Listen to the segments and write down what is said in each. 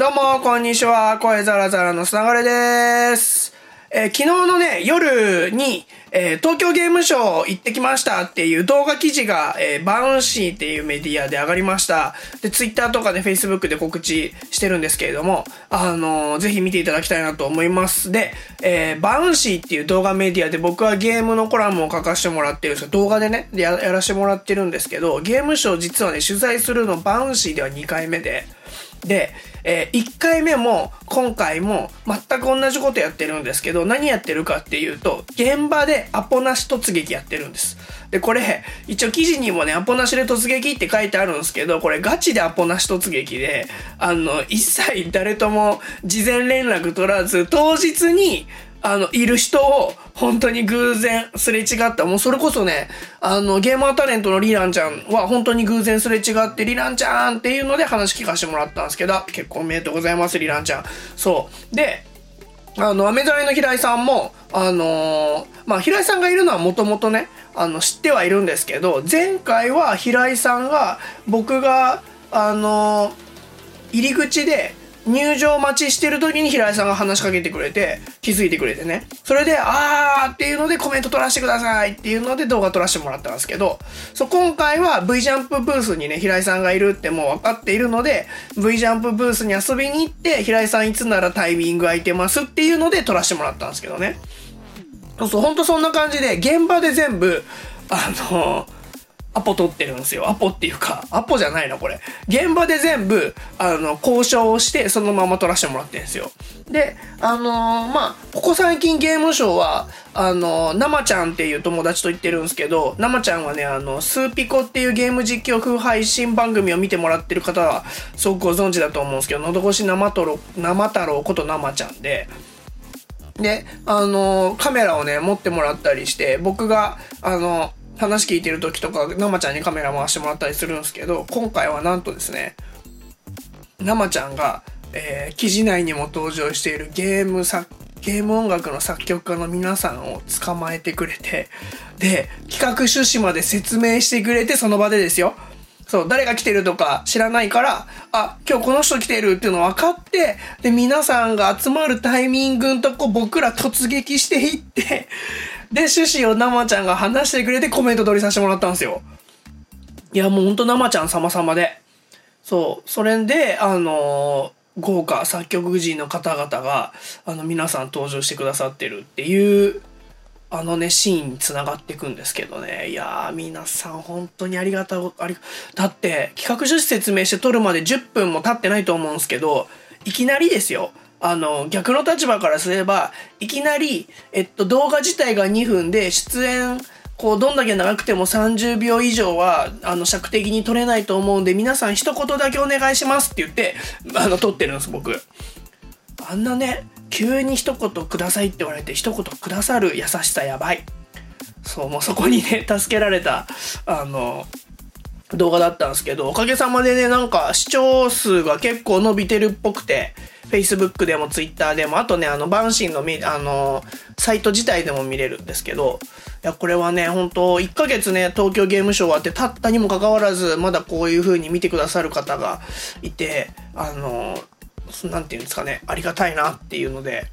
どうも、こんにちは。声ザラザラのすながれです。えー昨日のね、夜に、えー東京ゲームショウ行ってきましたっていう動画記事が、えーバウンシーっていうメディアで上がりました。で、ツイッターとかで Facebook で告知してるんですけれども、あのーぜひ見ていただきたいなと思います。で、えーバウンシーっていう動画メディアで僕はゲームのコラムを書かせてもらってるんですけど、動画でね、ややらせてもらってるんですけど、ゲームショウ実はね、取材するのバウンシーでは2回目で、で、え1回目も今回も全く同じことやってるんですけど何やってるかっていうと現場でアポなし突撃やってるんです。でこれ一応記事にもねアポなしで突撃って書いてあるんですけどこれガチでアポなし突撃であの一切誰とも事前連絡取らず当日にあの、いる人を、本当に偶然すれ違った。もうそれこそね、あの、ゲーマータレントのリランちゃんは本当に偶然すれ違って、リランちゃんっていうので話聞かせてもらったんですけど、結婚おめでとうございます、リランちゃん。そう。で、あの、アメザイの平井さんも、あのーまあ、平井さんがいるのはもともとね、あの、知ってはいるんですけど、前回は平井さんが、僕が、あのー入り口で入場待ちしてる時に平井さんが話しかけてくれて気づいてくれてね。それで「あー」っていうのでコメント取らせてくださいっていうので動画撮らせてもらったんですけどそう今回は V ジャンプブースにね平井さんがいるってもう分かっているので V ジャンプブースに遊びに行って平井さんいつならタイミング空いてますっていうので撮らせてもらったんですけどね。そうそうほんとそんな感じで現場で全部あのアポ取ってるんですよ。アポっていうか、アポじゃないな、これ。現場で全部、あの、交渉をして、そのまま取らせてもらってるんですよ。で、あのーまあ、ここ最近ゲームショーは、あのー、生ちゃんっていう友達と言ってるんですけど、生ちゃんはね、あの、スーピコっていうゲーム実況風配信番組を見てもらってる方は、すごくご存知だと思うんですけど、のどごし生太郎、生太郎こと生ちゃんで、で、あのカメラをね、持ってもらったりして、僕が、あの話聞いてる時とか、生ちゃんにカメラ回してもらったりするんですけど、今回はなんとですね、生ちゃんが、えー記事内にも登場しているゲーム作、ゲーム音楽の作曲家の皆さんを捕まえてくれて、で、企画趣旨まで説明してくれて、その場でですよ。そう、誰が来てるとか知らないから、あ、今日この人来てるっていうの分かって、で、皆さんが集まるタイミングのとこ僕ら突撃していって、で、趣旨を生ちゃんが話してくれてコメント取りさせてもらったんですよ。いや、もうほんと生ちゃん様々で。そう、それで、あのー豪華作曲人の方々が、あの、皆さん登場してくださってるっていう、あのね、シーンに繋がっていくんですけどね。いやー、皆さん本当にありがたい、あり、だって、企画趣旨説明して撮るまで10分も経ってないと思うんですけど、いきなりですよ。あの、逆の立場からすれば、いきなり、えっと、動画自体が2分で、出演、こう、どんだけ長くても30秒以上は、あの、尺的に撮れないと思うんで、皆さん一言だけお願いしますって言って、あの、撮ってるんです、僕。あんなね、急に一言くださいって言われて、一言くださる優しさやばい。そう、もうそこにね、助けられた、あの、動画だったんですけど、おかげさまでね、なんか視聴数が結構伸びてるっぽくて、Facebook でも Twitter でも、あとね、あの、バンシンのみ、あの、サイト自体でも見れるんですけど、いや、これはね、本当1ヶ月ね、東京ゲームショウ終わって経ったにもかかわらず、まだこういう風に見てくださる方がいて、あの、なんていうんですかね、ありがたいなっていうので、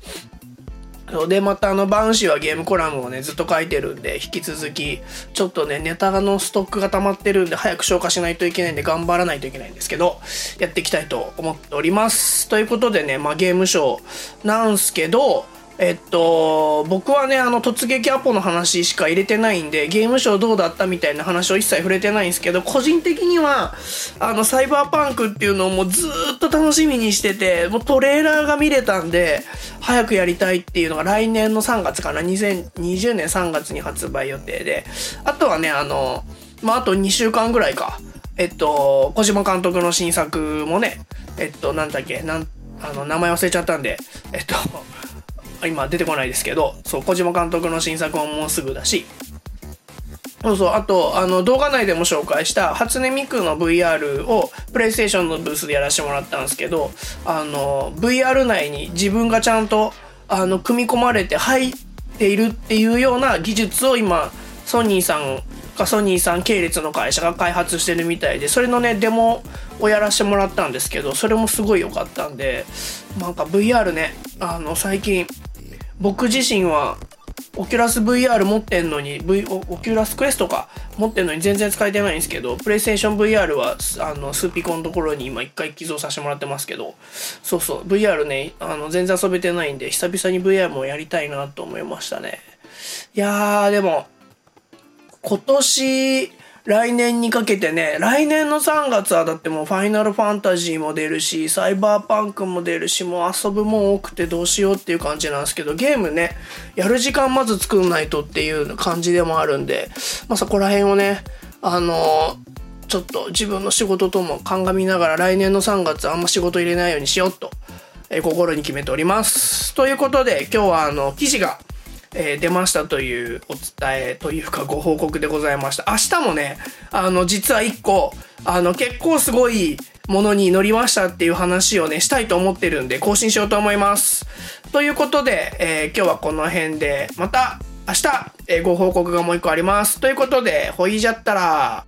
そうで、またあの、バンシーはゲームコラムをね、ずっと書いてるんで、引き続き、ちょっとね、ネタのストックが溜まってるんで、早く消化しないといけないんで、頑張らないといけないんですけど、やっていきたいと思っております。ということでね、まあ、ゲームショーなんすけど、えっと、僕はね、あの、突撃アポの話しか入れてないんで、ゲームショーどうだったみたいな話を一切触れてないんですけど、個人的には、あの、サイバーパンクっていうのをもうずっと楽しみにしてて、もうトレーラーが見れたんで、早くやりたいっていうのが来年の3月かな、2020年3月に発売予定で、あとはね、あの、まあ、あと2週間ぐらいか。えっと、小島監督の新作もね、えっと、なんだっけ、なん、あの、名前忘れちゃったんで、えっと、今出てこないですけど、そう、小島監督の新作ももうすぐだし、そうそう、あと、あの、動画内でも紹介した、初音ミクの VR を、プレイステーションのブースでやらせてもらったんですけど、あの、VR 内に自分がちゃんと、あの、組み込まれて入っているっていうような技術を今、ソニーさんかソニーさん系列の会社が開発してるみたいでそれのねデモをやらせてもらったんですけどそれもすごい良かったんでなんか VR ねあの最近僕自身はオキュラス VR 持ってんのに、v、オキュラスクエストか持ってんのに全然使えてないんですけど、プレイステーション VR はあのスーピコのところに今一回寄贈させてもらってますけど、そうそう、VR ね、あの全然遊べてないんで、久々に VR もやりたいなと思いましたね。いやー、でも、今年、来年にかけてね、来年の3月はだってもうファイナルファンタジーも出るし、サイバーパンクも出るし、もう遊ぶもん多くてどうしようっていう感じなんですけど、ゲームね、やる時間まず作んないとっていう感じでもあるんで、まあそこら辺をね、あの、ちょっと自分の仕事とも鑑みながら来年の3月あんま仕事入れないようにしようと、え、心に決めております。ということで今日はあの記事がえー、出ましたというお伝えというかご報告でございました。明日もね、あの、実は一個、あの、結構すごいものに乗りましたっていう話をね、したいと思ってるんで、更新しようと思います。ということで、えー、今日はこの辺で、また明日、えー、ご報告がもう一個あります。ということで、ほいじゃったら、